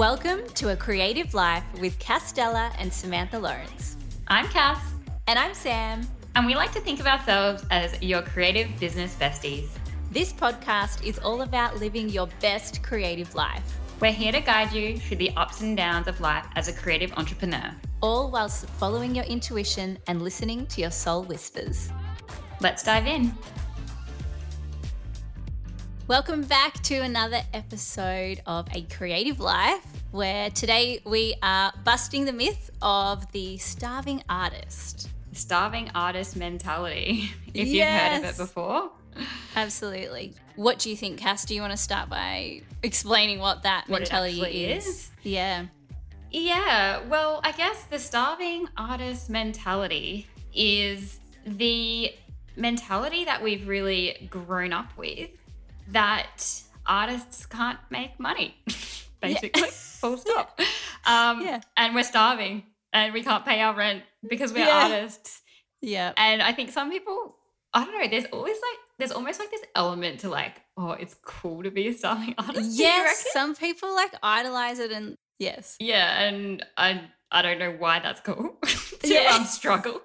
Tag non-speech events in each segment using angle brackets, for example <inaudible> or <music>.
Welcome to A Creative Life with Cass Deller and Samantha Lawrence. I'm Cass. And I'm Sam. And we like to think of ourselves as your creative business besties. This podcast is all about living your best creative life. We're here to guide you through the ups and downs of life as a creative entrepreneur, all whilst following your intuition and listening to your soul whispers. Let's dive in. Welcome back to another episode of A Creative Life, where today we are busting the myth of the starving artist. Starving artist mentality, <laughs> if yes. you've heard of it before. Absolutely. What do you think, Cass? Do you want to start by explaining what that what mentality is? is? Yeah. Yeah. Well, I guess the starving artist mentality is the mentality that we've really grown up with that artists can't make money, <laughs> basically. Yeah. Full <laughs> stop. Yeah. Um, yeah. And we're starving and we can't pay our rent because we're yeah. artists. Yeah. And I think some people, I don't know, there's always like, there's almost like this element to like, oh, it's cool to be a starving <laughs> artist. Yes. Some people like idolize it and yes. Yeah. And I, I don't know why that's cool <laughs> to yeah. um, struggle.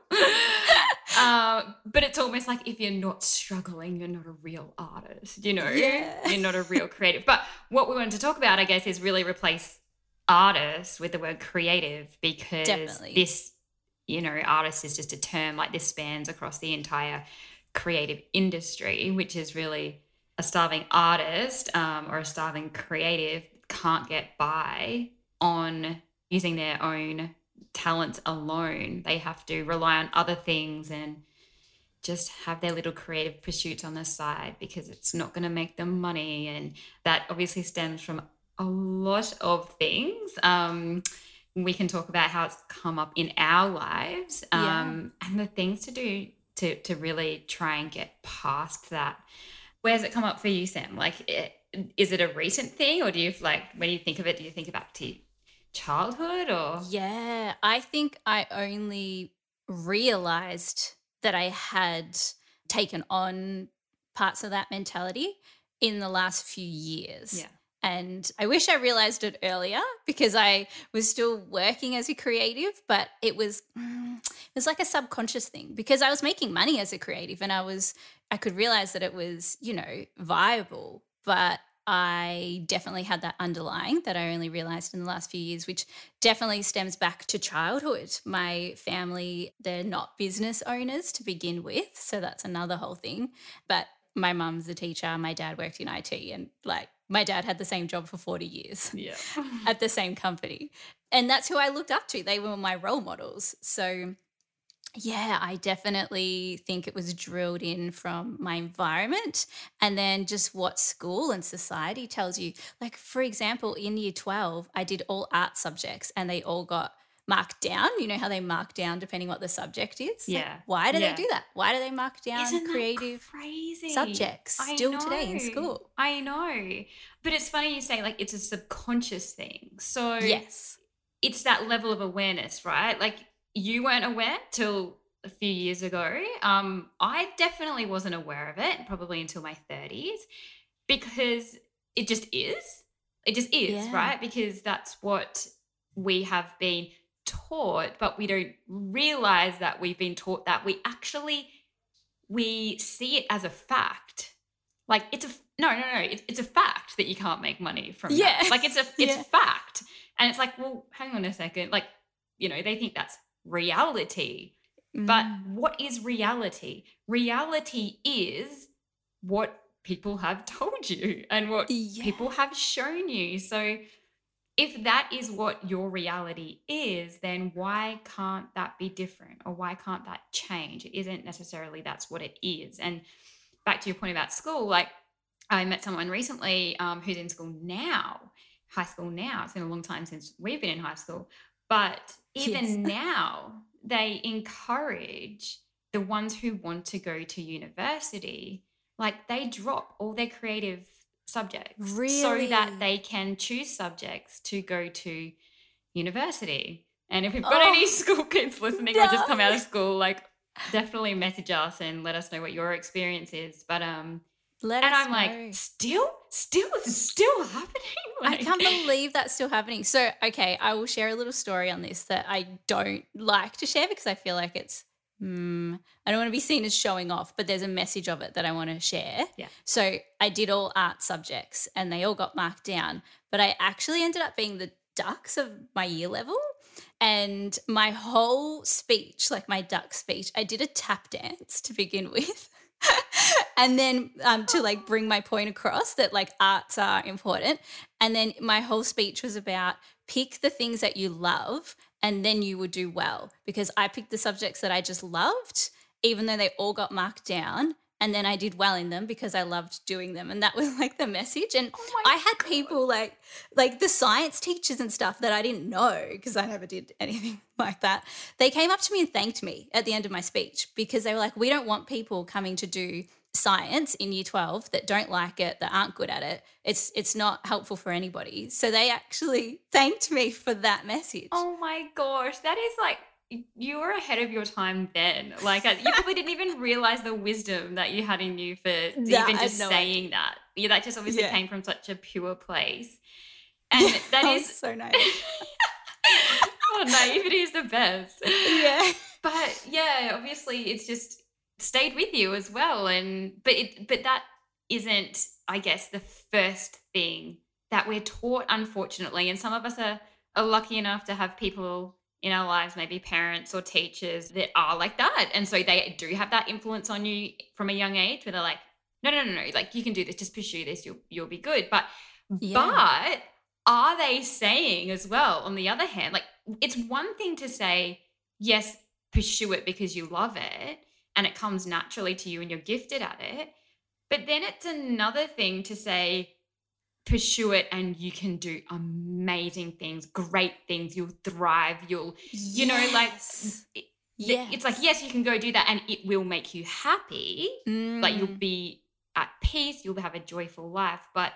Uh, but it's almost like if you're not struggling, you're not a real artist, you know? Yeah. You're not a real creative. But what we wanted to talk about, I guess, is really replace artist with the word creative because Definitely. this, you know, artist is just a term like this spans across the entire creative industry, which is really a starving artist um, or a starving creative can't get by on using their own talents alone. They have to rely on other things and just have their little creative pursuits on the side because it's not going to make them money. And that obviously stems from a lot of things. Um, we can talk about how it's come up in our lives um, yeah. and the things to do to, to really try and get past that. Where's it come up for you, Sam? Like, it, is it a recent thing or do you like, when you think of it, do you think back to childhood or? Yeah, I think I only realized that I had taken on parts of that mentality in the last few years. Yeah. And I wish I realized it earlier because I was still working as a creative, but it was mm, it was like a subconscious thing because I was making money as a creative and I was I could realize that it was, you know, viable, but I definitely had that underlying that I only realized in the last few years, which definitely stems back to childhood. My family, they're not business owners to begin with. So that's another whole thing. But my mum's a teacher, my dad worked in IT, and like my dad had the same job for 40 years yeah. <laughs> at the same company. And that's who I looked up to. They were my role models. So yeah, I definitely think it was drilled in from my environment and then just what school and society tells you. Like, for example, in year 12, I did all art subjects and they all got marked down. You know how they mark down depending what the subject is? Yeah. Like, why do yeah. they do that? Why do they mark down Isn't creative crazy? subjects still know. today in school? I know. But it's funny you say like it's a subconscious thing. So, yes. It's that level of awareness, right? Like, you weren't aware till a few years ago. Um, I definitely wasn't aware of it, probably until my 30s, because it just is. It just is, yeah. right? Because that's what we have been taught, but we don't realize that we've been taught that. We actually we see it as a fact. Like it's a no, no, no. It's, it's a fact that you can't make money from yeah. That. Like it's a <laughs> it's yeah. fact, and it's like, well, hang on a second. Like, you know, they think that's reality. But mm. what is reality? Reality is what people have <laughs> told you and what yeah. people have shown you. So if that is what your reality is, then why can't that be different or why can't that change? It isn't necessarily that's what it is. And back to your point about school, like I met someone recently um, who's in school now, high school now. It's been a long time since we've been in high school. But even yes. now, they encourage the ones who want to go to university, like they drop all their creative subjects really? so that they can choose subjects to go to university. And if you've got oh, any <laughs> school kids listening no. or just come out of school, like definitely message us and let us know what your experience is. But um Let and I'm know. like, still, still, it's still <laughs> happening. I can't <laughs> believe that's still happening. So, okay, I will share a little story on this that I don't like to share because I feel like it's, hmm, I don't want to be seen as showing off, but there's a message of it that I want to share. Yeah. So, I did all art subjects and they all got marked down, but I actually ended up being the dux of my year level. And my whole speech, like my dux speech, I did a tap dance to begin with. <laughs> and then um, to like bring my point across that like arts are important. And then my whole speech was about pick the things that you love and then you would do well. Because I picked the subjects that I just loved, even though they all got marked down. And then I did well in them because I loved doing them. And that was like the message. And Oh I had God. people like like the science teachers and stuff that I didn't know because I never did anything <laughs> like that. They came up to me and thanked me at the end of my speech because they were like, "We don't want people coming to do science in year 12 that don't like it, that aren't good at it. It's it's not helpful for anybody." So they actually <laughs> thanked me for that message. Oh my gosh, that is like you were ahead of your time then. Like uh, you probably didn't even realize the wisdom that you had in you for <laughs> even just no saying that. Yeah, that just obviously Yeah. came from such a pure place, <laughs> and that was is so nice. oh, naivety is the best. yeah. But yeah, obviously it's just stayed with you as well, and but it but that isn't, I guess, the first thing that we're taught, unfortunately. And some of us are, are lucky enough to have people in our lives, maybe parents or teachers that are like that. And so they do have that influence on you from a young age where they're like, no, no, no, no, like you can do this, just pursue this, you'll you'll be good. But Yeah. but are they saying as well, on the other hand, like it's one thing to say, yes, pursue it because you love it and it comes naturally to you and you're gifted at it. But then it's another thing to say, pursue it and you can do amazing things, great things, you'll thrive, you'll, you know, like, yeah. it's like, yes, you can go do that and it will make you happy like you'll Mm. be at peace you'll have a joyful life but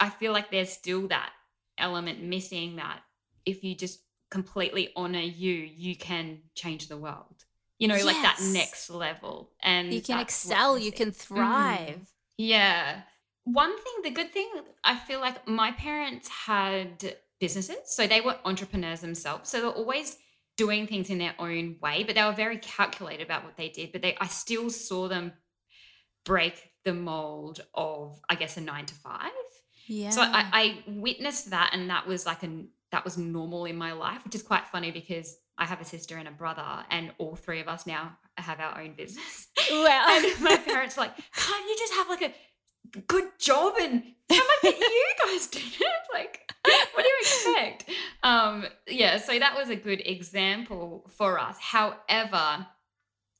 i feel like there's still that element missing that if you just completely honor you you can change the world you know like that next level and you can excel, you can mm-hmm. thrive. yeah. One thing, the good thing, I feel like my parents had businesses. So they were entrepreneurs themselves. So they're always doing things in their own way, but they were very calculated about what they did. But they I still saw them break the mold of, I guess, a nine to five. Yeah. So I, I witnessed that, and that was like an that was normal in my life, which is quite funny because I have a sister and a brother, and all three of us now have our own business. Wow. <laughs> and my parents were like, can't you just have like a good job and come on, but you guys did it? <laughs> Like, what do you expect? Um, yeah, so that was a good example for us. However,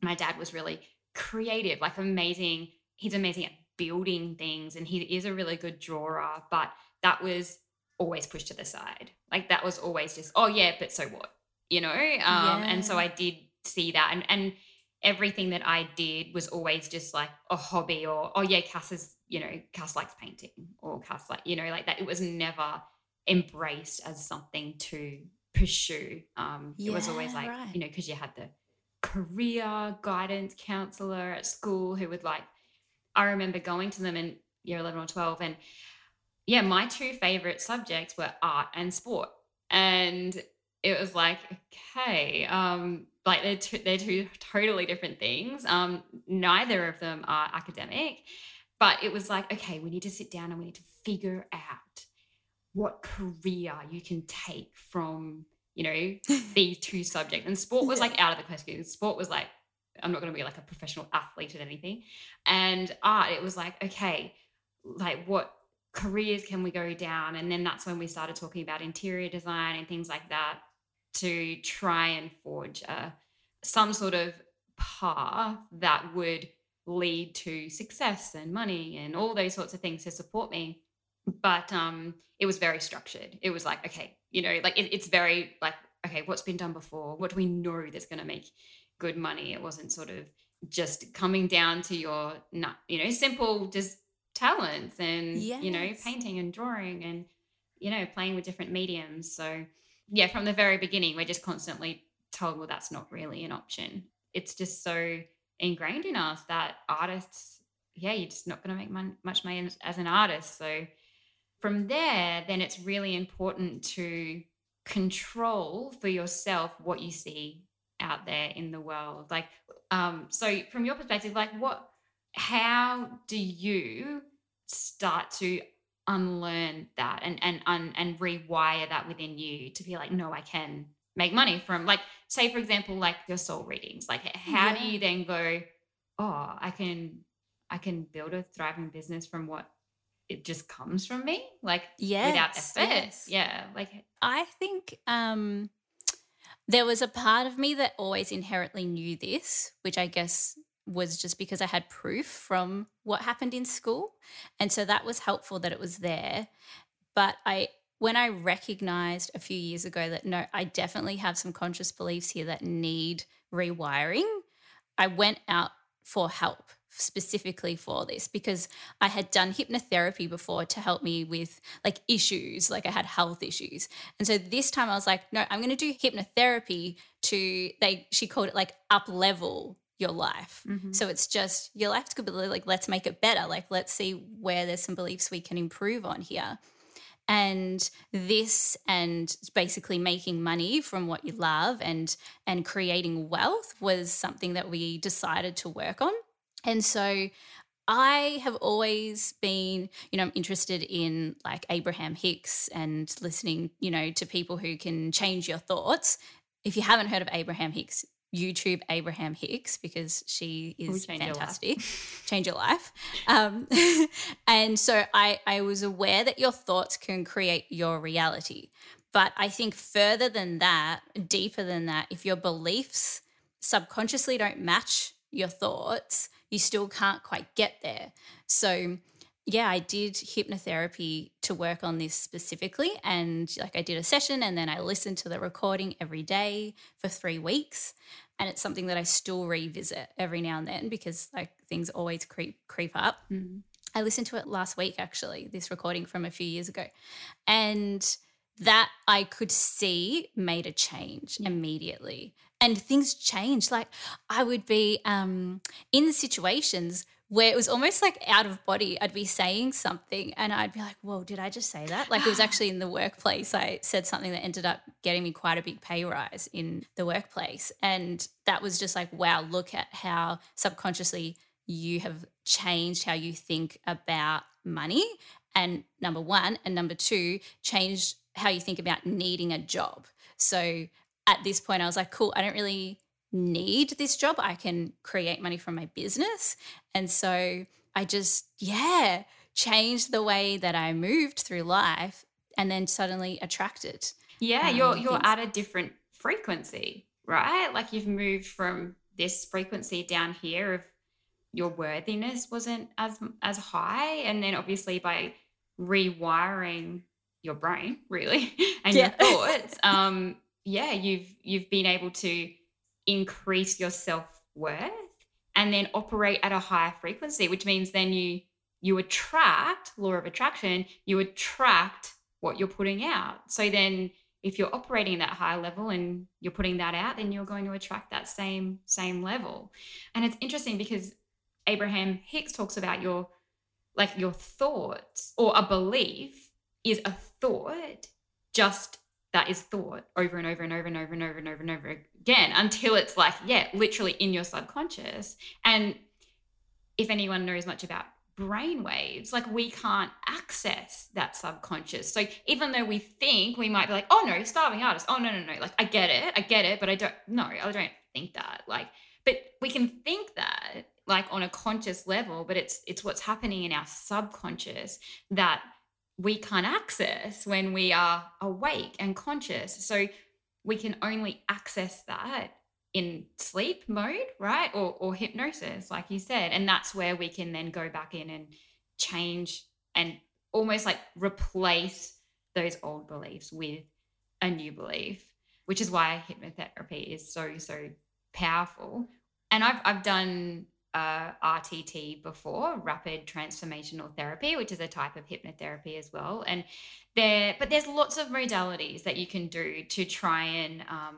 my dad was really creative, like amazing. He's amazing at building things and he is a really good drawer, but that was always pushed to the side. Like that was always just, oh yeah, but so what? You know? Um, and so I did see that and and everything that I did was always just like a hobby or oh yeah, Cass is, you know, Cass likes painting or Cass like, you know, like that. It was never embraced as something to pursue. Um, it was always like, right. you know, because you had the career guidance counselor at school who would like, I remember going to them in year 11 or 12 and yeah, my two favorite subjects were art and sport. And it was like, okay, um, like they're two, they're two totally different things. Um, neither of them are academic, but it was like, okay, we need to sit down and we need to figure out what career you can take from, you know, <laughs> these two subjects. And sport was like out of the question. Sport was like, I'm not going to be like a professional athlete at anything. And art, it was like, okay, like what careers can we go down? And then that's when we started talking about interior design and things like that to try and forge a, some sort of path that would lead to success and money and all those sorts of things to support me. But um, it was very structured. It was like, okay, you know, like it, it's very like, okay, what's been done before? What do we know that's going to make good money? It wasn't sort of just coming down to your, not, you know, simple just talents and, you know, painting and drawing and, you know, playing with different mediums. So, yeah, from the very beginning, we're just constantly told, well, that's not really an option. It's just so ingrained in us that artists yeah, you're just not going to make much money as an artist. So from there, then it's really important to control for yourself what you see out there in the world. Like, um, so from your perspective, like what, how do you start to unlearn that and and un, and rewire that within you to be like, no, I can make money from like say for example like your soul readings like how yeah. do you then go oh i can i can build a thriving business from what it just comes from me like yes, without effort yes. yeah like i think um there was a part of me that always inherently knew this which i guess was just because i had proof from what happened in school and so that was helpful that it was there but i when i recognized a few years ago that no i definitely have some conscious beliefs here that need rewiring i went out for help specifically for this because I had done hypnotherapy before to help me with like issues, like I had health issues. And so this time I was like, no, I'm going to do hypnotherapy to they she called it like up level your life. Mm-hmm. So it's just your life could be like let's make it better. Like let's see where there's some beliefs we can improve on here. And this and basically making money from what you love and and creating wealth was something that we decided to work on. And so I have always been, you know, I'm interested in like Abraham Hicks and listening, you know, to people who can change your thoughts. If you haven't heard of Abraham Hicks, YouTube Abraham Hicks because she is change fantastic. Your change your life. Um, <laughs> and so I, I was aware that your thoughts can create your reality. But I think further than that, deeper than that, if your beliefs subconsciously don't match your thoughts, you still can't quite get there. So, yeah, I did hypnotherapy to work on this specifically. And like I did a session and then I listened to the recording every day for three weeks. And it's something that I still revisit every now and then because like things always creep creep up. Mm. I listened to it last week actually, this recording from a few years ago. And that I could see made a change yeah. immediately. And things changed. Like I would be um, in situations where it was almost like out of body. I'd be saying something and I'd be like, whoa, did I just say that? Like it was actually in the workplace. I said something that ended up getting me quite a big pay rise in the workplace. And that was just like, wow, look at how subconsciously you have changed how you think about money. And number one, and number two, changed how you think about needing a job. So at this point, I was like, cool, I don't really need this job. I can create money from my business. And so I just, yeah, changed the way that I moved through life and then suddenly attracted. Yeah, um, you're you're things. at a different frequency, right? Like you've moved from this frequency down here of your worthiness wasn't as as high and then obviously by rewiring your brain really <laughs> and yeah. your thoughts um yeah you've you've been able to increase your self-worth and then operate at a higher frequency which means then you you attract law of attraction you attract what you're putting out. So then if you're operating that higher level and you're putting that out then you're going to attract that same same level. And it's interesting because abraham hicks talks about your like your thoughts or a belief is a thought just that is thought over and over and over and over and over and over and over again until it's like, yeah, literally in your subconscious. And if anyone knows much about brain waves, like we can't access that subconscious. So even though we think we might be like, oh no, starving artist. Oh no, no, no. Like I get it. I get it, but I don't no, I don't think that. Like, but we can think that like on a conscious level, but it's it's what's happening in our subconscious that we can't access when we are awake and conscious. So we can only access that in sleep mode, right? Or, or hypnosis, like you said. And that's where we can then go back in and change and almost like replace those old beliefs with a new belief, which is why hypnotherapy is so, so powerful. And I've, I've done uh, RTT before, rapid transformational therapy, which is a type of hypnotherapy as well. And there, but there's lots of modalities that you can do to try and um,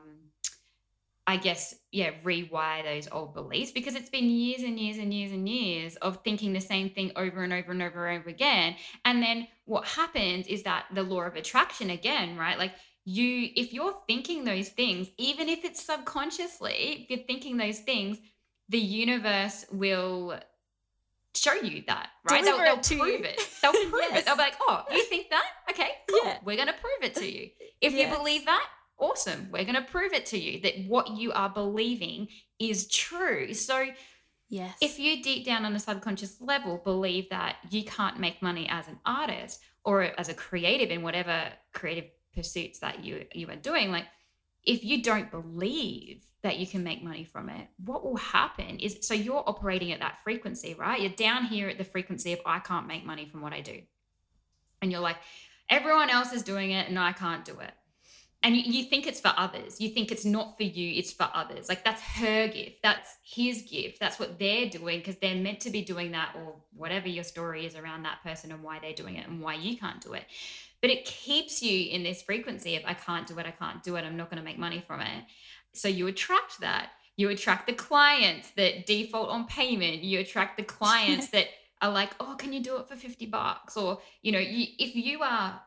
I guess, yeah, rewire those old beliefs because it's been years and years and years and years of thinking the same thing over and over and over and over again. And then what happens is that the law of attraction again, right? Like you, if you're thinking those things, even if it's subconsciously, if you're thinking those things, the universe will show you that, right? Deliver they'll, they'll prove you. it. They'll <laughs> prove Yes. it. They'll be like, oh, you <laughs> think that? Okay, cool. Yeah. We're going to prove it to you. If Yes. you believe that, awesome. We're going to prove it to you that what you are believing is true. So Yes. if you deep down on a subconscious level believe that you can't make money as an artist or as a creative in whatever creative pursuits that you you are doing, like if you don't believe that you can make money from it, what will happen is so you're operating at that frequency, right? You're down here at the frequency of I can't make money from what I do. And you're like, everyone else is doing it and I can't do it. And you, you think it's for others. You think it's not for you, it's for others. Like that's her gift, that's his gift, that's what they're doing because they're meant to be doing that, or whatever your story is around that person and why they're doing it and why you can't do it. But it keeps you in this frequency of I can't do it, I can't do it, I'm not going to make money from it. So you attract that. You attract the clients that default on payment. You attract the clients <laughs> that are like, oh, can you do it for 50 bucks? Or, you know, you, if you are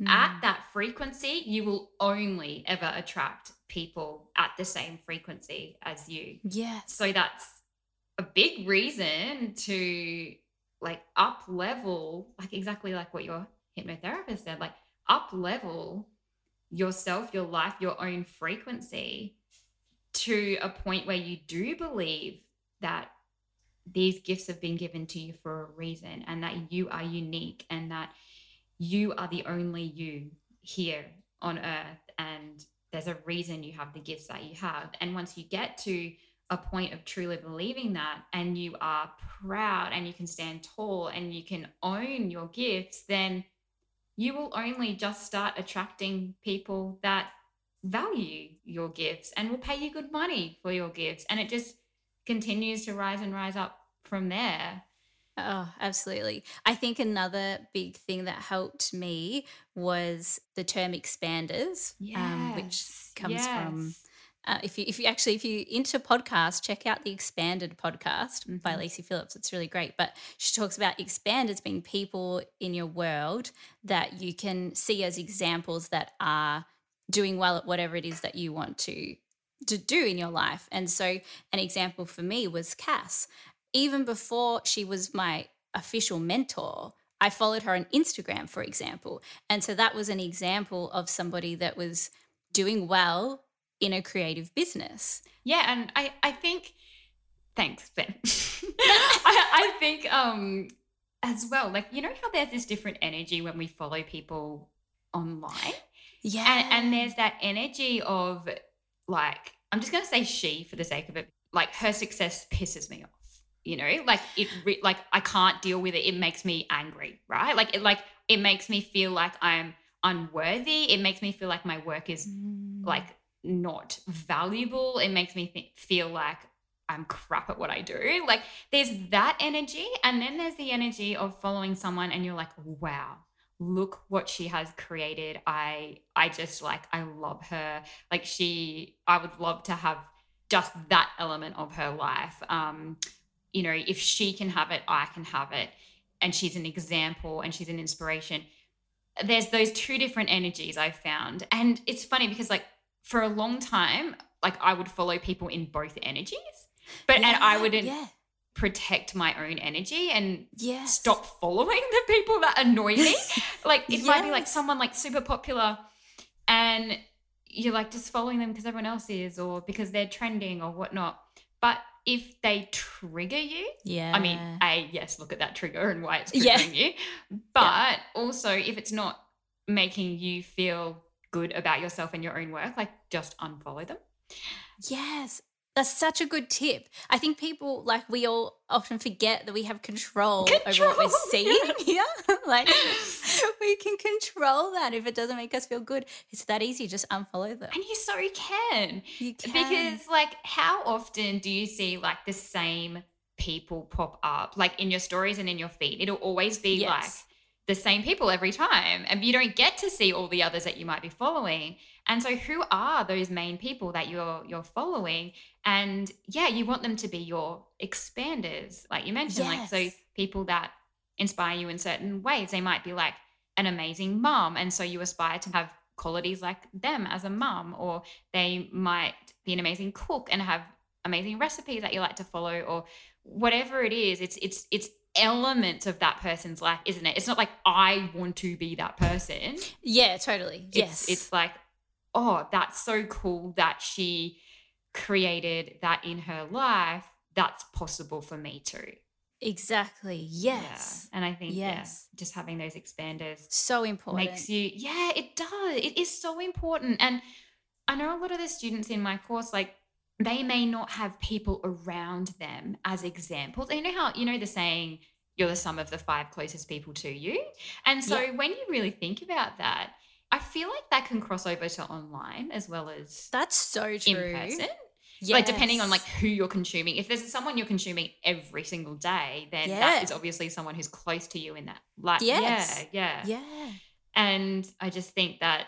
Mm. at that frequency, you will only ever attract people at the same frequency as you. Yes. So that's a big reason to like up level, like exactly like what your hypnotherapist said, like up level yourself, your life, your own frequency to a point where you do believe that these gifts have been given to you for a reason and that you are unique and that you are the only you here on earth and there's a reason you have the gifts that you have. And once you get to a point of truly believing that and you are proud and you can stand tall and you can own your gifts then you will only just start attracting people that value your gifts and will pay you good money for your gifts. And it just continues to rise and rise up from there Oh, absolutely. I think another big thing that helped me was the term expanders, um, which Yes, comes from. Uh, if you if you actually if you into podcasts, check out the Expanded podcast by Mhm. Lacy Phillips. It's really great. But she talks about expanders being people in your world that you can see as examples that are doing well at whatever it is that you want to to do in your life. And so an example for me was Cass. Even before she was my official mentor, I followed her on Instagram, for example. And so that was an example of somebody that was doing well in a creative business. Yeah, and I I think thanks, Ben. <laughs> <laughs> I, I think um as well, like you know how there's this different energy when we follow people online? Yeah. And and there's that energy of like, I'm just gonna say she for the sake of it, like her success pisses me off. You know, like it re- like I can't deal with it. It makes me angry, right? Like it like it makes me feel like I'm unworthy. It makes me feel like my work is Mm. like not valuable. It makes me th- feel like I'm crap at what I do. Like there's that energy, and then there's the energy of following someone, and you're like, wow, look what she has created. I I just like I love her. Like she, I would love to have just that element of her life. Um, you know, if she can have it, I can have it. And she's an example, and she's an inspiration there's those two different energies I've found. And it's funny because like for a long time, like I would follow people in both energies. But and I wouldn't Yeah. protect my own energy and Yes. stop following <laughs> the people that annoy me. <laughs> like it might be like someone like super popular and you're like just following them because everyone else is or because they're trending or whatnot. But if they trigger you, Yeah. I mean, A, yes, look at that trigger and why it's Yeah. triggering you. <laughs> But also, if it's not making you feel good about yourself and your own work, like just unfollow them. Yes. That's such a good tip. I think people like we all often forget that we have control, over what we're <laughs> seeing. yeah. <laughs> Yeah. like <laughs> we can control that if it doesn't make us feel good. It's that easy. Just unfollow them. And you so can. You can. Because, like, how often do you see like the same people pop up, like in your stories and in your feed? It'll always be like Yes. The same people every time and you don't get to see all the others that you might be following. And so who are those main people that you're you're following? And yeah you want them to be your expanders like you mentioned yes. like so people that inspire you in certain ways. They might be like an amazing mom and so you aspire to have qualities like them as a mom or they might be an amazing cook and have amazing recipes that you like to follow or whatever it is. It's it's it's elements of that person's life, isn't it? It's not like I want to be that person. Yeah, totally. It's, yes. It's like, oh, that's so cool that she created that in her life. That's possible for me too. Exactly. Yes. Yeah. And I think yes, yeah, just having those expanders so important makes you yeah, it does. It is so important. And I know a lot of the students in my course like they may not have people around them as examples. And you know how, you know, the saying, you're the sum of the five closest people to you. And so yeah. when you really think about that, I feel like that can cross over to online as well as that's so true. In person. Yes. Like depending on like who you're consuming. If there's someone you're consuming every single day, then yeah. that is obviously someone who's close to you in that. Like yes. yeah, yeah. Yeah. And I just think that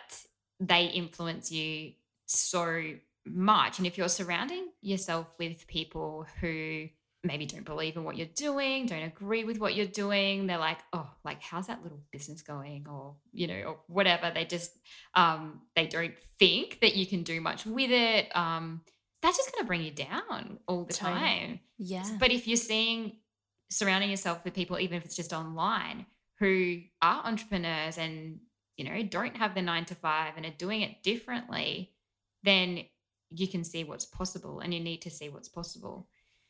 they influence you so much. And if you're surrounding yourself with people who maybe don't believe in what you're doing, don't agree with what you're doing, they're like, oh, like how's that little business going? Or, you know, or whatever. They just um they don't think that you can do much with it. Um, that's just gonna bring you down all the totally. time. Yeah. But if you're seeing surrounding yourself with people, even if it's just online, who are entrepreneurs and you know don't have the nine to five and are doing it differently, then you can see what's possible and you need to see what's possible.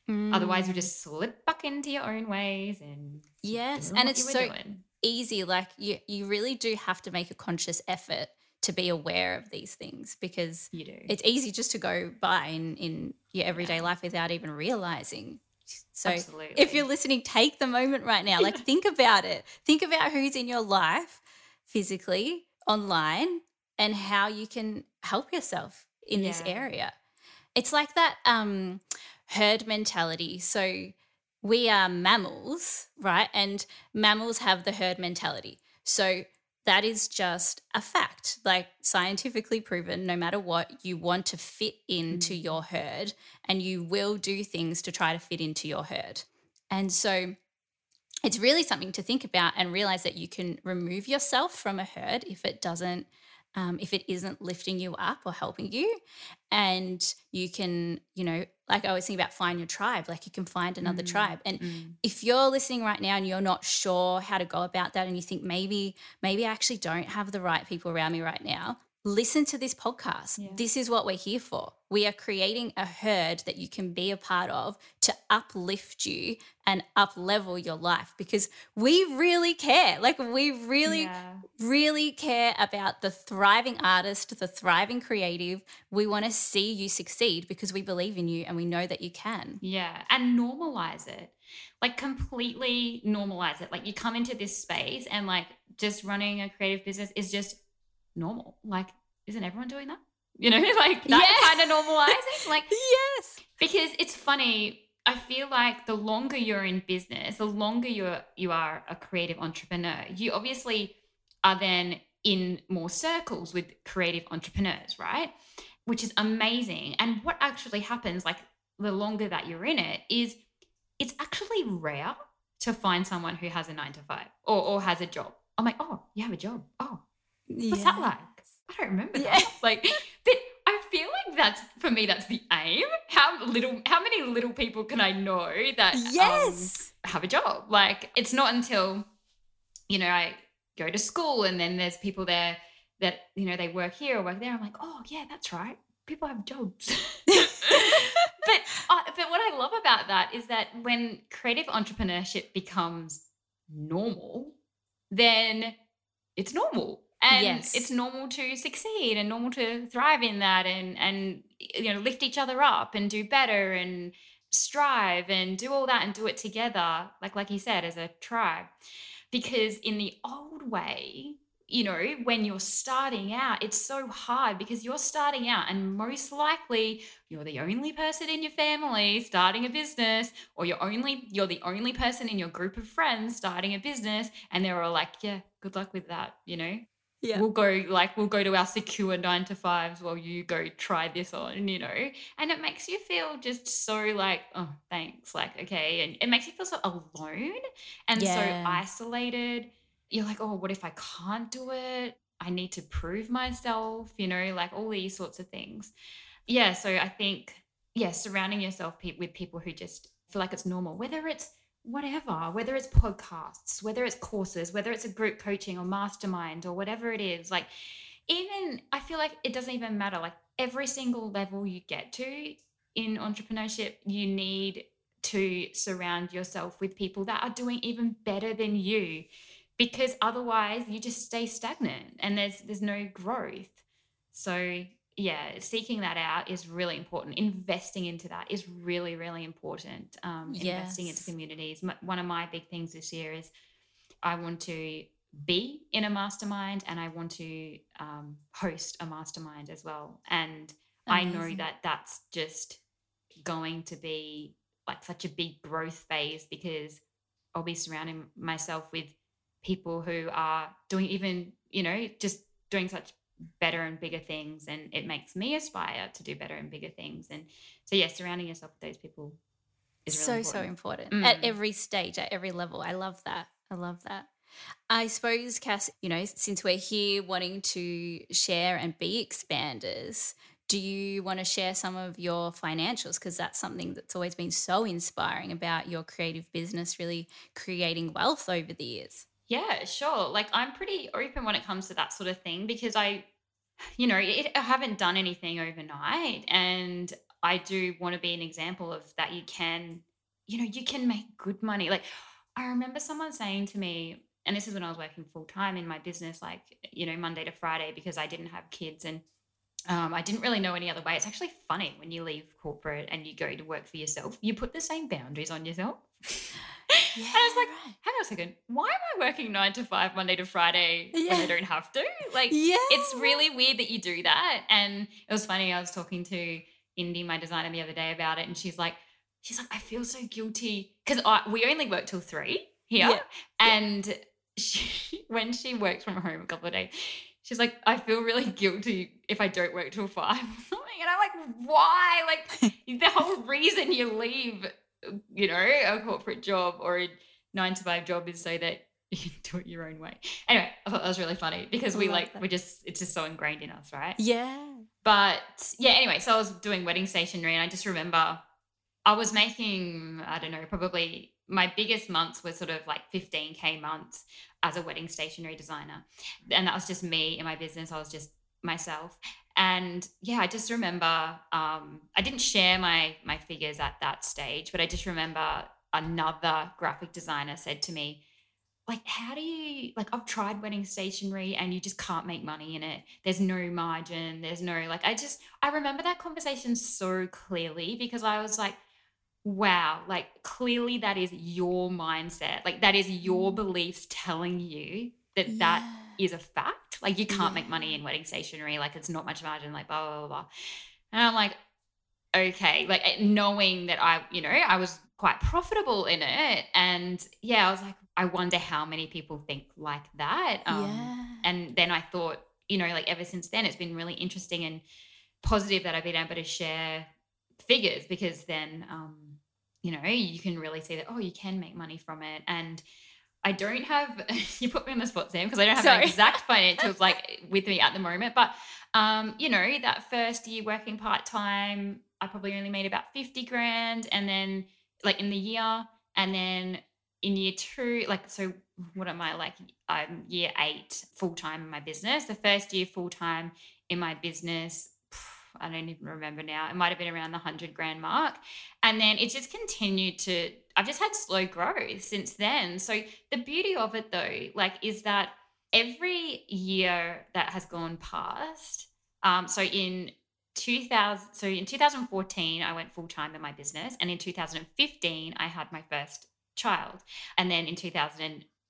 Mm. Otherwise, you just slip back into your own ways and yes, and it's so doing. easy. Like you, you really do have to make a conscious effort to be aware of these things because you do. It's easy just to go by in in your everyday yeah. life without even realizing. So Absolutely. if you're listening, take the moment right now. Like think <laughs> about it. Think about who's in your life physically, online, and how you can help yourself in yeah. this area. It's like that um, herd mentality. So we are mammals, right? And mammals have the herd mentality. So that is just a fact, like scientifically proven. No matter what, you want to fit into mm. your herd and you will do things to try to fit into your herd. And so it's really something to think about and realize that you can remove yourself from a herd if it doesn't um, if it isn't lifting you up or helping you. And you can, you know, like I was thinking about find your tribe, like you can find another mm, tribe. And mm. if you're listening right now and you're not sure how to go about that and you think maybe, maybe I actually don't have the right people around me right now, listen to this podcast. Yeah. This is what we're here for. We are creating a herd that you can be a part of to uplift you and up level your life because we really care. Like, we really, yeah. really care about the thriving artist, the thriving creative. We want to see you succeed because we believe in you and we know that you can. Yeah. And normalize it. Like, completely normalize it. Like, you come into this space and, like, just running a creative business is just normal. Like, isn't everyone doing that? You know, <laughs> like that yes. kind of normalizing. Like, <laughs> yes. Because it's funny. I feel like the longer you're in business, the longer you're you are a creative entrepreneur, you obviously are then in more circles with creative entrepreneurs, right? Which is amazing. And what actually happens, like the longer that you're in it, is it's actually rare to find someone who has a nine to five or, or has a job. I'm like, oh, you have a job. Oh, what's that like? I don't remember yeah. that. <laughs> Like, but I feel like that's for me. That's the aim. How little, how many little people can I know that um, yes um, have a job? Like, it's not until you know I go to school and then there's people there that you know they work here or work there. I'm like, oh yeah, that's right. People have jobs. <laughs> but uh, but what I love about that is that when creative entrepreneurship becomes normal, then it's normal and yes. it's normal to succeed and normal to thrive in that and and you know lift each other up and do better and strive and do all that and do it together like like you said as a tribe because in the old way you know, when you're starting out, it's so hard because you're starting out, and most likely you're the only person in your family starting a business, or you're only you're the only person in your group of friends starting a business, and they're all like, "Yeah, good luck with that," you know. Yeah. We'll go like we'll go to our secure nine to fives while you go try this on, you know. And it makes you feel just so like, oh, thanks, like okay, and it makes you feel so alone and so isolated you're like, oh, what if I can't do it? I need to prove myself, you know, like all these sorts of things. Yeah. So I think, yeah, surrounding yourself pe- with people who just feel like it's normal, whether it's whatever, whether it's podcasts, whether it's courses, whether it's a group coaching or mastermind or whatever it is, like even I feel like it doesn't even matter. Like every single level you get to in entrepreneurship, you need to surround yourself with people that are doing even better than you because otherwise you just stay stagnant and there's there's no growth so yeah seeking that out is really important. Investing into that is really really important. Um, investing into communities. One of my big things this year is i want to be in a mastermind and i want to um, host a mastermind as well. And i know that that's just going to be like such a big growth phase because I'll be surrounding myself with people who are doing even, you know, just doing such better and bigger things. And it makes me aspire to do better and bigger things. And so, yeah, surrounding yourself with those people is really so so important. important at Mm. every stage at every level i love that i love that i suppose cass you know since we're here wanting to share and be expanders do you want to share some of your financials because that's something that's always been so inspiring about your creative business really creating wealth over the years Yeah, sure. Like I'm pretty open when it comes to that sort of thing because I, you know, it, I haven't done anything overnight, and I do want to be an example of that. You can, you know, you can make good money. Like I remember someone saying to me, and this is when I was working full time in my business, like you know, Monday to Friday, because I didn't have kids and um, I didn't really know any other way. It's actually funny when you leave corporate and you go to work for yourself, you put the same boundaries on yourself. And I was like, right. hang on a second, why am I working nine to five, Monday to Friday when I don't have to? Like, yeah it's really weird that you do that. And it was funny, I was talking to Indy, my designer, the other day about it, and she's like, she's like, I feel so guilty because we only work till three here. Yeah. And <laughs> she, when she works from home a couple of days, she's like, I feel really guilty if I don't work till five or something. And I'm like, why? Like, <laughs> the whole reason you leave, you know, a corporate job or a nine to five job is so that <laughs> you can do it your own way. Anyway, I thought that was really funny because I we like, that. we're just, it's just so ingrained in us, right? yeah But yeah, anyway, so I was doing wedding stationery and I just remember I was making, I don't know, probably my biggest months were sort of like 15K months as a wedding stationery designer. And that was just me in my business. I was just myself. And yeah, I just remember um, I didn't share my my figures at that stage, but I just remember another graphic designer said to me, like how do you like i've tried wedding stationery and you just can't make money in it there's no margin there's no like i just i remember that conversation so clearly because i was like wow like clearly that is your mindset like that is your Mm. beliefs telling you that that Yeah. Is a fact. Like you can't make money in wedding stationery. Like it's not much margin like blah blah blah, blah. and i'm like okay. Like eh, knowing that i you know i was quite profitable in it. And yeah i was like i wonder how many people think like that. Um yeah. and then i thought you know like ever since then it's been really interesting and positive that i've been able to share figures because then um you know you can really see that oh you can make money from it. And I don't have <laughs> you put me on the spot, Sam, because I don't have Sorry. exact <laughs> financials like with me at the moment. But um, you know, that first year working part time, I probably only made about 50 grand. And then like in the year, and then in year two, like so what am I like? I'm year eight full time in my business. The first year full time in my business, I don't even remember now. It might have been around the hundred grand mark. And then it just continued to I've just had slow growth since then. So the beauty of it though, like is that every year that has gone past, um, so in 2000 so in 2014 I went full time in my business and in 2015 I had my first child. And then in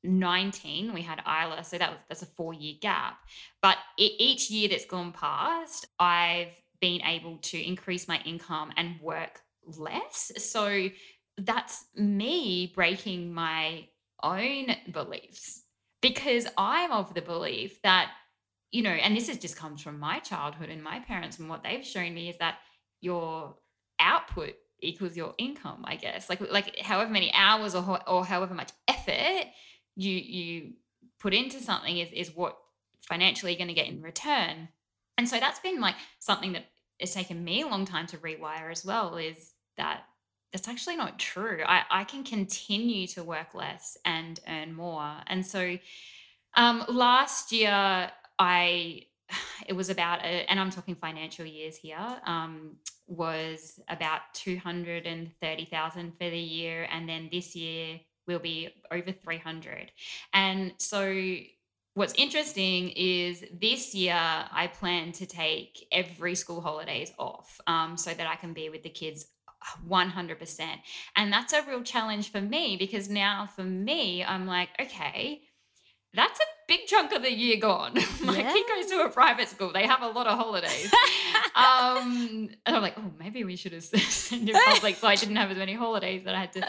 19 we had Isla so that was that's a 4 year gap but it, each year that's gone past I've been able to increase my income and work less. So that's me breaking my own beliefs because I'm of the belief that you know and this has just comes from my childhood and my parents and what they've shown me is that your output equals your income i guess. Like like however many hours or or however much effort you you put into something is is what financially you're going to get in return and so that's been like something that has taken me a long time to rewire as well is that that's actually not true. I i can continue to work less and earn more. And so um last year i <sighs> it was about a, and i'm talking financial years here um was about 230,000 for the year and then this year will be over 300 and so what's interesting is this year i plan to take every school holidays off um, so that i can be with the kids 100% and that's a real challenge for me because now for me i'm like okay that's a big chunk of the year gone. My yeah. kid goes to a private school. They have a lot of holidays. <laughs> um, and I'm like, oh, maybe we should have <laughs> sent him public so I didn't have as many holidays that I had to.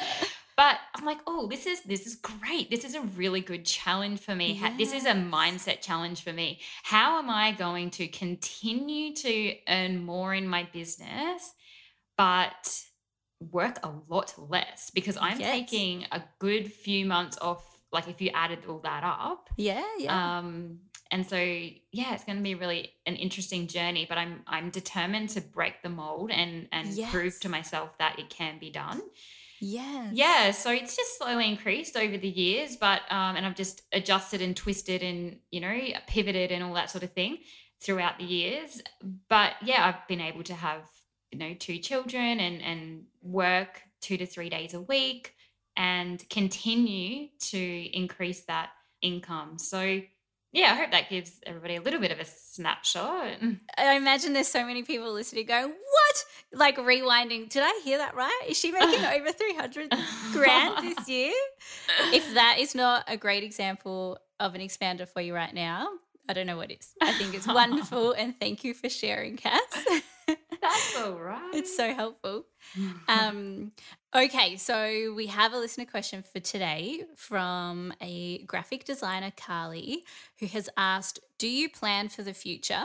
But I'm like, oh, this is this is great. This is a really good challenge for me. Yes. This is a mindset challenge for me. How am I going to continue to earn more in my business, but work a lot less? Because I'm yes. taking a good few months off like if you added all that up. Yeah, yeah. Um, and so yeah, it's going to be really an interesting journey. But I'm I'm determined to break the mold and and yes. prove to myself that it can be done. Yeah. Yeah. So it's just slowly increased over the years, but um, and I've just adjusted and twisted and you know pivoted and all that sort of thing throughout the years. But yeah, I've been able to have you know two children and and work two to three days a week and continue to increase that income. So, yeah, I hope that gives everybody a little bit of a snapshot. I imagine there's so many people listening going, What? Like rewinding. Did I hear that right? Is she making <laughs> over 300 grand this <laughs> year? If that is not a great example of an expander for you right now, I don't know what is. I think it's <laughs> wonderful. and thank you for sharing, Cass. All right. It's so helpful. <laughs> Um, okay, so we have a listener question for today from a graphic designer, Carly, who has asked Do you plan for the future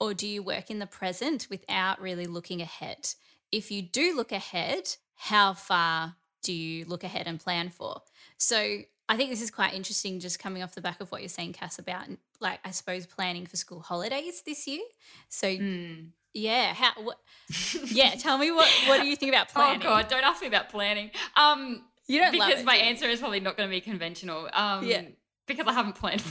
or do you work in the present without really looking ahead? If you do look ahead, how far do you look ahead and plan for? So I think this is quite interesting, just coming off the back of what you're saying, Cass, about like I suppose planning for school holidays this year. So mm. Yeah, how? What, <laughs> yeah, tell me what what do you think about oh, planning? Oh God, don't ask me about planning. Um, you don't because my answer is probably not going to be conventional. Um, yeah. Because I haven't planned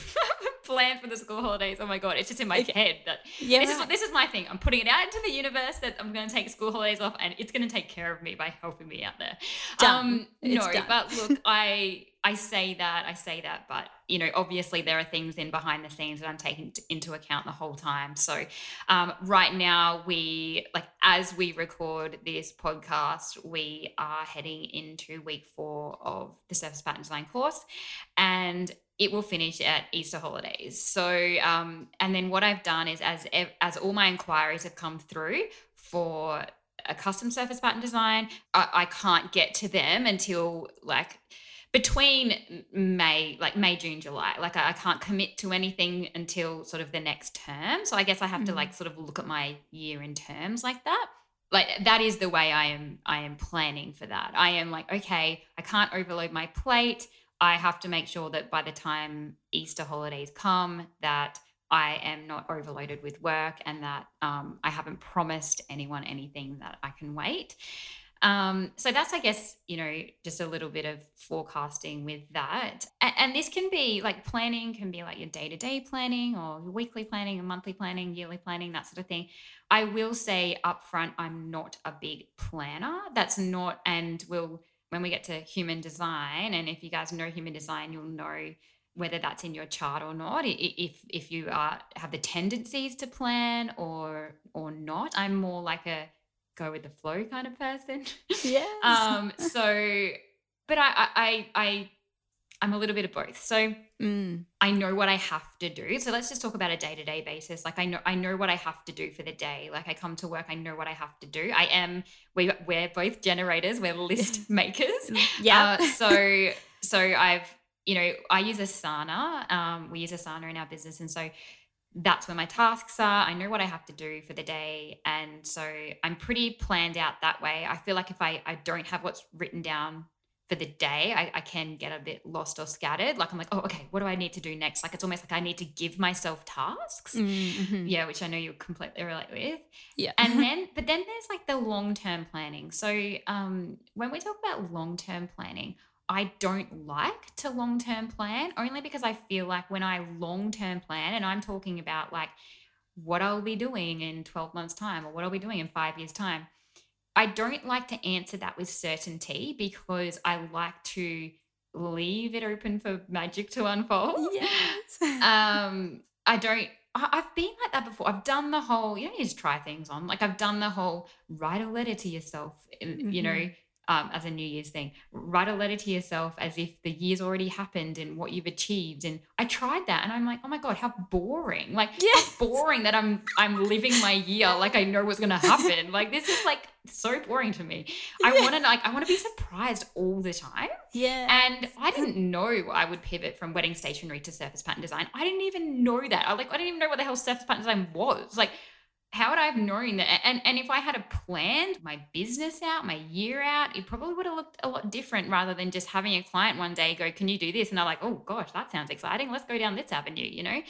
planned for the school holidays. Oh my god, it's just in my head that yeah, this is this is my thing. I'm putting it out into the universe that I'm going to take school holidays off, and it's going to take care of me by helping me out there. Done. Um, no, done. but look, <laughs> I I say that, I say that, but you know, obviously there are things in behind the scenes that I'm taking into account the whole time. So, um, right now, we like as we record this podcast, we are heading into week four of the Surface Pattern Design course, and it will finish at Easter holidays. So, um, and then what I've done is as as all my inquiries have come through for a custom surface pattern design, I, I can't get to them until like between May, like May, June, July. Like I, I, can't commit to anything until sort of the next term. So I guess I have mm-hmm. to like sort of look at my year in terms like that. Like that is the way I am I am planning for that. I am like, okay, I can't overload my plate. I have to make sure that by the time Easter holidays come that I am not overloaded with work and that um, I haven't promised anyone anything that I can wait. Um, so that's, I guess, you know, just a little bit of forecasting with that. And, and this can be like planning, can be like your day to day planning or your weekly planning, or monthly planning, yearly planning, that sort of thing. I will say upfront, I'm not a big planner. That's not, and will when we get to human design, and if you guys know human design, you'll know whether that's in your chart or not if if you are have the tendencies to plan or or not i'm more like a go with the flow kind of person. Yeah. <laughs> um, so, but I, I, I, I'm a little bit of both. So Mm. I know what I have to do. So let's just talk about a day-to-day basis. Like I know I know what I have to do for the day. Like I come to work, I know what I have to do. I am we we're both generators, we're list <laughs> makers. Yeah. Uh, <laughs> so so I've you know, I use Asana. Um, we use Asana in our business. And so that's where my tasks are. I know what I have to do for the day. And so I'm pretty planned out that way. I feel like if I, I don't have what's written down for the day, I, I can get a bit lost or scattered. Like I'm like, oh, okay, what do I need to do next? Like it's almost like I need to give myself tasks. Mhm. Yeah, which I know you completely relate with. Yeah. And <laughs> then, but then there's like the long term planning. So um, when we talk about long term planning, I don't like to long term plan only because I feel like when I long term plan, and I'm talking about like what I'll be doing in 12 months' time or what I'll be doing in five years' time, I don't like to answer that with certainty because I like to leave it open for magic to unfold. Yes. <laughs> um i don't I- i've been like that before. I've done the whole you know you just try things on. Like i've done the whole write a letter to yourself in- you know um, as a new year's thing write a letter to yourself as if the year's already happened and what you've achieved and i tried that and i'm like oh my god how boring like Yes. how boring that i'm i'm living my year like i know what's to happen <laughs> like this is like so boring to me i Yeah. want to like i want to be surprised all the time yeah. and I didn't know I would pivot from wedding stationery to surface pattern design. I didn't even know that. I like I didn't even know what the hell surface pattern design was. Like, how would I have known that? And and if I had a planned my business out, my year out, it probably would have looked a lot different rather than just having a client one day go, "Can you do this?" And I'm like, "Oh gosh, that sounds exciting. Let's go down this avenue." You know,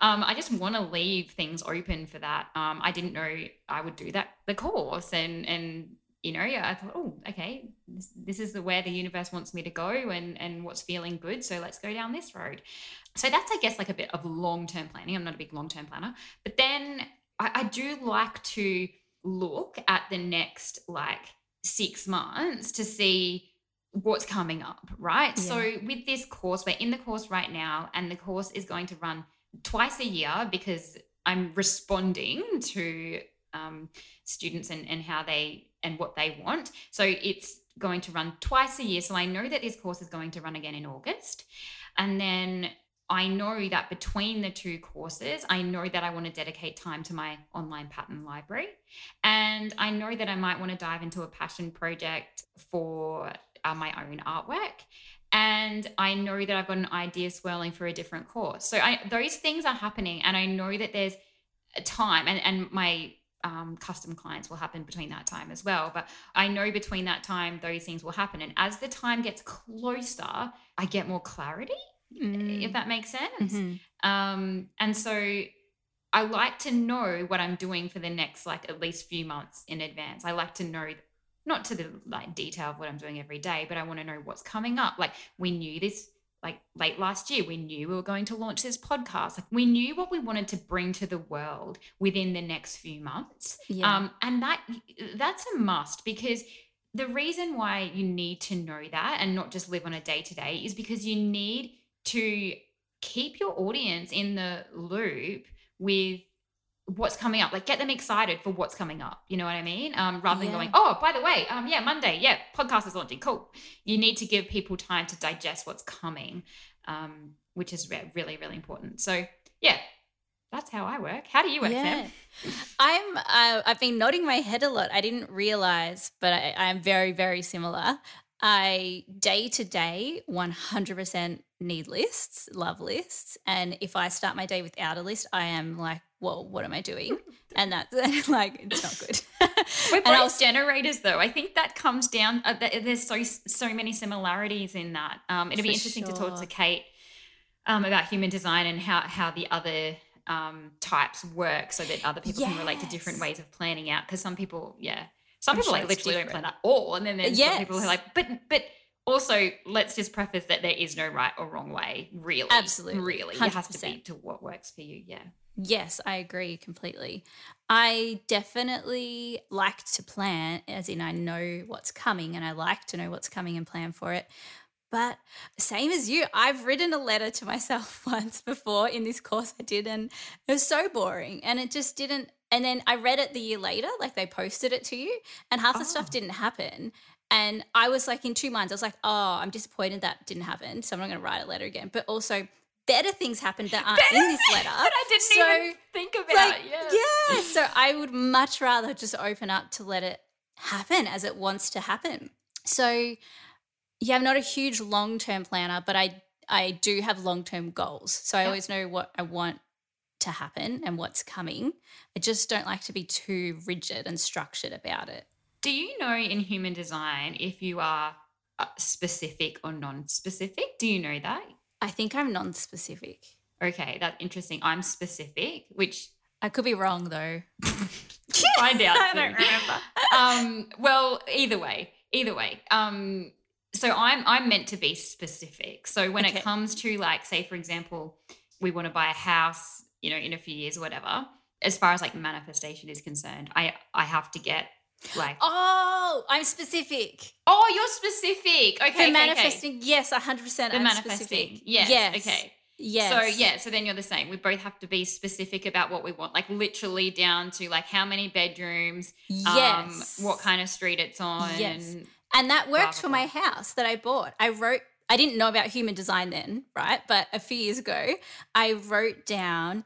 um, I just want to leave things open for that. Um, I didn't know I would do that the course and and you know, I thought, oh, okay, this, this is the where the universe wants me to go and and what's feeling good. So let's go down this road. So that's, I guess, like a bit of long term planning. I'm not a big long term planner, but then I, I do like to look at the next like six months to see what's coming up, right? So with this course, we're in the course right now, and the course is going to run twice a year because I'm responding to um, students and, and how they and what they want. So it's going to run twice a year. So I know that this course is going to run again in August. And then I know that between the two courses, I know that I want to dedicate time to my online pattern library. And I know that I might want to dive into a passion project for uh, my own artwork. And I know that I've got an idea swirling for a different course. So I, those things are happening. And I know that there's a time, and, and my um, custom clients will happen between that time as well. But I know between that time, those things will happen. And as the time gets closer, I get more clarity, Mm. if that makes sense. Mhm. Um, and so I like to know what I'm doing for the next like at least few months in advance. I like to know not to the like detail of what I'm doing every day, but I want to know what's coming up. Like we knew this like late last year, we knew we were going to launch this podcast. Like we knew what we wanted to bring to the world within the next few months. Yeah. Um, and that that's a must because the reason why you need to know that and not just live on a day to day is because you need to keep your audience in the loop with what's coming up like get them excited for what's coming up you know what i mean um rather than going oh by the way um yeah monday yeah podcast is launching cool you need to give people time to digest what's coming um which is re- really really important so yeah that's how i work how do you work Yeah. Sam? I'm. Uh, I've been nodding my head a lot. I didn't realize, but I'm very, very similar. I day to day, 100% need lists, love lists, and if I start my day without a list, I am like, "Whoa, what am I doing?" <laughs> And that's <laughs> like, it's not good. <laughs> We're both was- generators, though. I think that comes down. Uh, there's so so many similarities in that. Um, it'd be interesting to talk to Kate um, about human design and how how the other um, types work, so that other people can relate to different ways of planning out. Because some people, yeah, some I'm people sure like literally don't plan at all, and then there's some people who are like, but but. Also, let's just preface that there is no right or wrong way, really. Absolutely. Really. It has to be to what works for you. Yeah. Yes, I agree completely. I definitely like to plan, as in I know what's coming and I like to know what's coming and plan for it. But same as you, I've written a letter to myself <laughs> once before in this course I did, and it was so boring. And it just didn't. And then I read it the year later, like they posted it to you, and half the Oh. stuff didn't happen. And I was like in two minds. I was like, oh, I'm disappointed that didn't happen. So I'm not going to write a letter again. But also, better things happened that aren't in this letter. that I didn't So, even think about. like, yeah. yeah. So I would much rather just open up to let it happen as it wants to happen. So yeah, I'm not a huge long term planner, but I I do have long term goals. So I always know what I want to happen and what's coming. I just don't like to be too rigid and structured about it. Do you know in human design if you are uh, specific or non-specific? Do you know that? I think I'm non specific. Okay, that's interesting. I'm specific, which I could be wrong though. find out. <laughs> I don't remember. um, well, either way, either way. Um, so I'm I'm meant to be specific. So when Okay. it comes to like, say for example, we want to buy a house, you know, in a few years or whatever. As far as like manifestation is concerned, I I have to get like, oh, I'm specific. Oh, you're specific. Okay, For okay, okay. manifesting, yes, 100%. The I'm manifesting. specific. Yes. Okay. Yes. So yeah, so then you're the same. We both have to be specific about what we want, like literally down to like how many bedrooms, Yes. um, what kind of street it's on. Yes. and- that blah, worked blah, for my house that I bought. I wrote, I didn't know about human design then, right? But a few years ago, I wrote down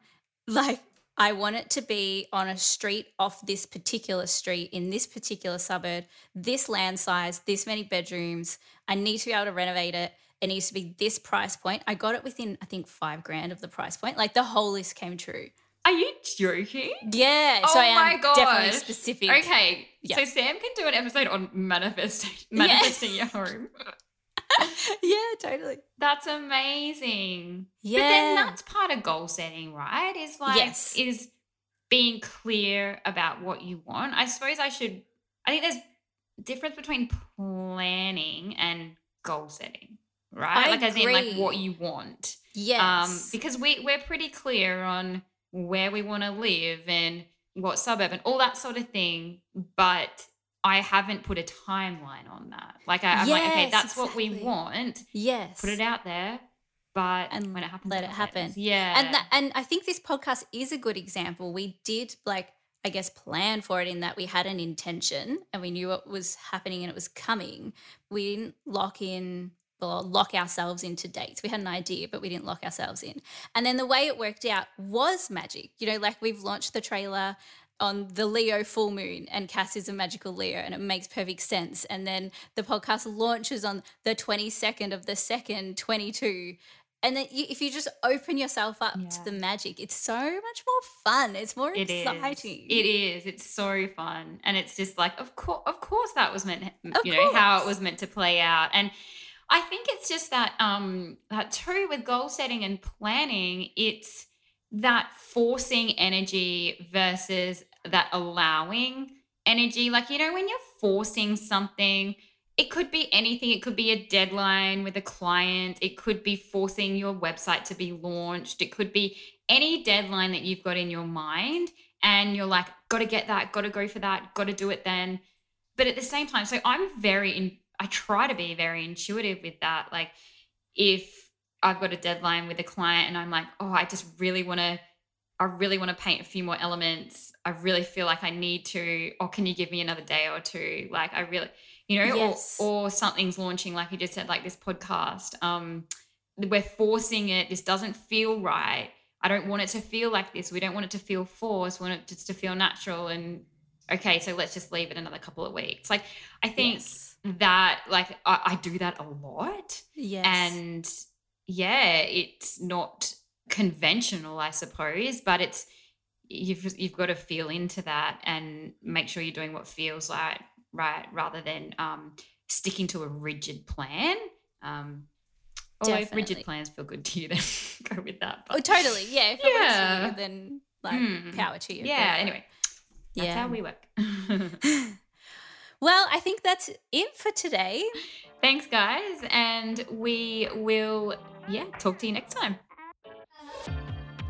like, I want it to be on a street off this particular street in this particular suburb, this land size, this many bedrooms. I need to be able to renovate it. It needs to be this price point. I got it within, I think, five grand of the price point. Like the whole list came true. Are you joking? Yeah. Oh so I am my definitely gosh. specific. Okay, Yeah. so Sam can do an episode on manifesting, manifesting your home. <laughs> <laughs> yeah, totally. That's amazing. Yeah. But then that's part of goal setting, right? Is like Yes. is being clear about what you want. I suppose I should I think there's difference between planning and goal setting, right? I like as in like what you want. yes. Um because we we're pretty clear on where we want to live and what suburb and all that sort of thing, but I haven't put a timeline on that. Like I, I'm like, okay, Yes, that's what we want yes. put it out there, but And when it happens, let it happen. happens. Yeah, And that, and I think this podcast is a good example. We did like I guess plan for it in that we had an intention and we knew what was happening and it was coming. We didn't lock in or lock ourselves into dates. We had an idea, but we didn't lock ourselves in. And then the way it worked out was magic. You know, like we've launched the trailer on the Leo full moon, and Cass is a magical Leo, and it makes perfect sense. And then the podcast launches on the 22nd of the second, 22. And then you, if you just open yourself up to the magic, it's so much more fun. It's more it is. exciting. It is. It's so fun, and it's just like, of course, of course, that was meant. Of you know how it was meant to play out, and I think it's just that um that too with goal setting and planning. It's that forcing energy versus that allowing energy. Like you know when you're forcing something. It could be anything. It could be a deadline with a client. It could be forcing your website to be launched. It could be any deadline that you've got in your mind and you're like got to get that got to go for that got to do it then but at the same time so i'm very in i try to be very intuitive with that like if i've got a deadline with a client and i'm like oh i just really want to i really want to paint a few more elements i really feel like i need to or can you give me another day or two like i really you know Yes. or, or something's launching like you just said like this podcast um we're forcing it this doesn't feel right I don't want it to feel like this. We don't want it to feel forced. We want it just to feel natural. And okay, so let's just leave it another couple of weeks. Like I think Yes. that, like I, I do that a lot, Yes. and yeah, it's not conventional, I suppose, but it's you've you've got to feel into that and make sure you're doing what feels like right, rather than um, sticking to a rigid plan. Um, although if rigid plans feel good to you, <laughs> then go with that. oh, totally. Yeah. If it works for you, then like Mm. power to you. Yeah, anyway, that's Yeah. how we work. <laughs> Well, I think that's it for today. Thanks, guys, and we will, yeah, talk to you next time.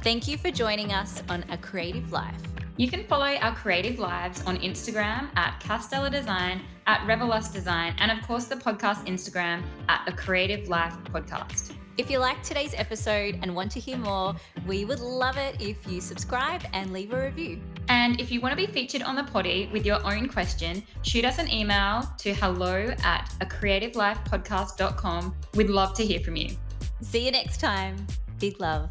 Thank you for joining us on A Creative Life. You can follow our creative lives on Instagram at Cass Deller Design, at Reverlust Design, and of course the podcast Instagram at A Creative Life Podcast. If you liked today's episode and want to hear more, we would love it if you subscribe and leave a review. And if you want to be featured on the potty with your own question, shoot us an email to hello at a creativelifepodcast.com. We'd love to hear from you. See you next time. Big love.